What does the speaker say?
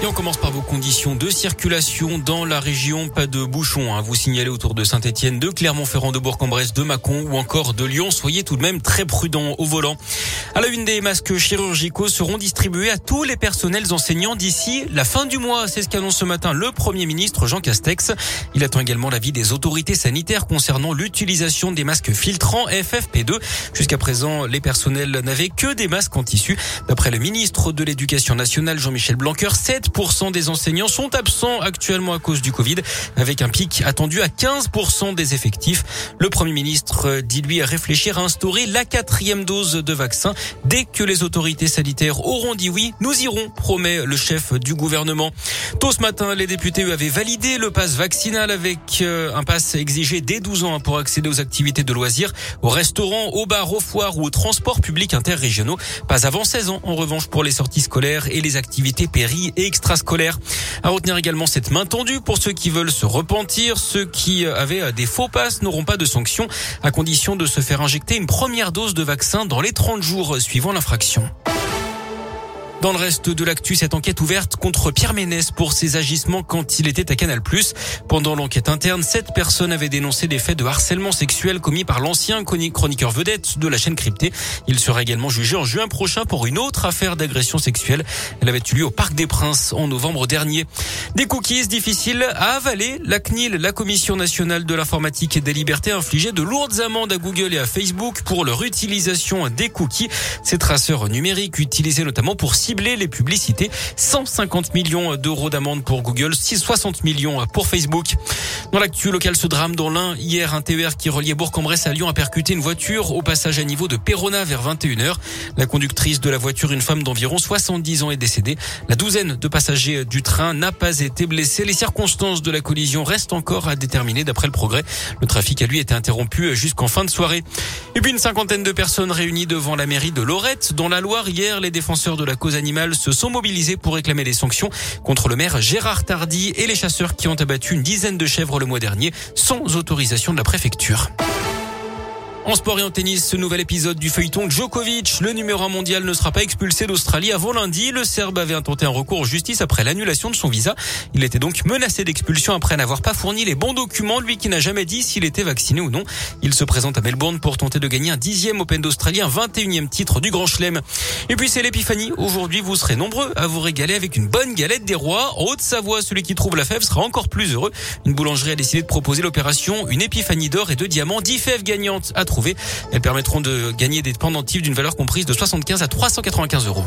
Et on commence par vos conditions de circulation dans la région. Pas de bouchons. Hein. Vous signalez autour de Saint-Etienne, de Clermont-Ferrand, de Bourg-en-Bresse, de Mâcon ou encore de Lyon. Soyez tout de même très prudents au volant. À la une des masques chirurgicaux seront distribués à tous les personnels enseignants d'ici la fin du mois. C'est ce qu'annonce ce matin le Premier ministre Jean Castex. Il attend également l'avis des autorités sanitaires concernant l'utilisation des masques filtrants FFP2. Jusqu'à présent, les personnels n'avaient que des masques en tissu. D'après le ministre de l'Éducation nationale Jean-Michel Blanquer, 7 des enseignants sont absents actuellement à cause du Covid, avec un pic attendu à 15% des effectifs. Le Premier ministre dit lui à réfléchir à instaurer la quatrième dose de vaccin. Dès que les autorités sanitaires auront dit oui, nous irons, promet le chef du gouvernement. Tôt ce matin, les députés avaient validé le pass vaccinal avec euh, un pass exigé dès 12 ans pour accéder aux activités de loisirs, aux restaurants, aux bars, aux foires ou aux transports publics interrégionaux. Pas avant 16 ans, en revanche, pour les sorties scolaires et les activités péri et À retenir également cette main tendue pour ceux qui veulent se repentir. Ceux qui avaient des faux passes n'auront pas de sanctions à condition de se faire injecter une première dose de vaccin dans les 30 jours suivant l'infraction. Dans le reste de l'actu, cette enquête ouverte contre Pierre Ménès pour ses agissements quand il était à Canal+. Pendant l'enquête interne, sept personnes avaient dénoncé des faits de harcèlement sexuel commis par l'ancien chroniqueur vedette de la chaîne cryptée. Il sera également jugé en juin prochain pour une autre affaire d'agression sexuelle. Elle avait eu lieu au Parc des Princes en novembre dernier. Des cookies difficiles à avaler. La CNIL, la Commission nationale de l'informatique et des libertés, a infligé de lourdes amendes à Google et à Facebook pour leur utilisation des cookies. Ces traceurs numériques utilisés notamment pour cibler les publicités. 150 millions d'euros d'amende pour Google, 60 millions pour Facebook. Dans l'actu local, ce drame dans l'un, hier, un TER qui reliait Bourg-en-Bresse à Lyon a percuté une voiture au passage à niveau de Perona vers 21h. La conductrice de la voiture, une femme d'environ 70 ans, est décédée. La douzaine de passagers du train n'a pas été blessée. Les circonstances de la collision restent encore à déterminer d'après le progrès. Le trafic a lui été interrompu jusqu'en fin de soirée. Et puis une cinquantaine de personnes réunies devant la mairie de Lorette. Dans la Loire, hier, les défenseurs de la cause animale se sont mobilisés pour réclamer des sanctions contre le maire Gérard Tardy et les chasseurs qui ont abattu une dizaine de chèvres le mois dernier sans autorisation de la préfecture. En sport et en tennis, ce nouvel épisode du feuilleton Djokovic, le numéro 1 mondial, ne sera pas expulsé d'Australie avant lundi. Le Serbe avait intenté un recours en justice après l'annulation de son visa. Il était donc menacé d'expulsion après n'avoir pas fourni les bons documents, lui qui n'a jamais dit s'il était vacciné ou non. Il se présente à Melbourne pour tenter de gagner un dixième Open d'Australie, un 21e titre du Grand Chelem. Et puis c'est l'épiphanie. Aujourd'hui, vous serez nombreux à vous régaler avec une bonne galette des rois. En Haute-Savoie, celui qui trouve la fève sera encore plus heureux. Une boulangerie a décidé de proposer l'opération une épiphanie d'or et de diamants, 10 fèves gagnantes à trouver. Elles permettront de gagner des pendentifs d'une valeur comprise de 75 à 395 euros.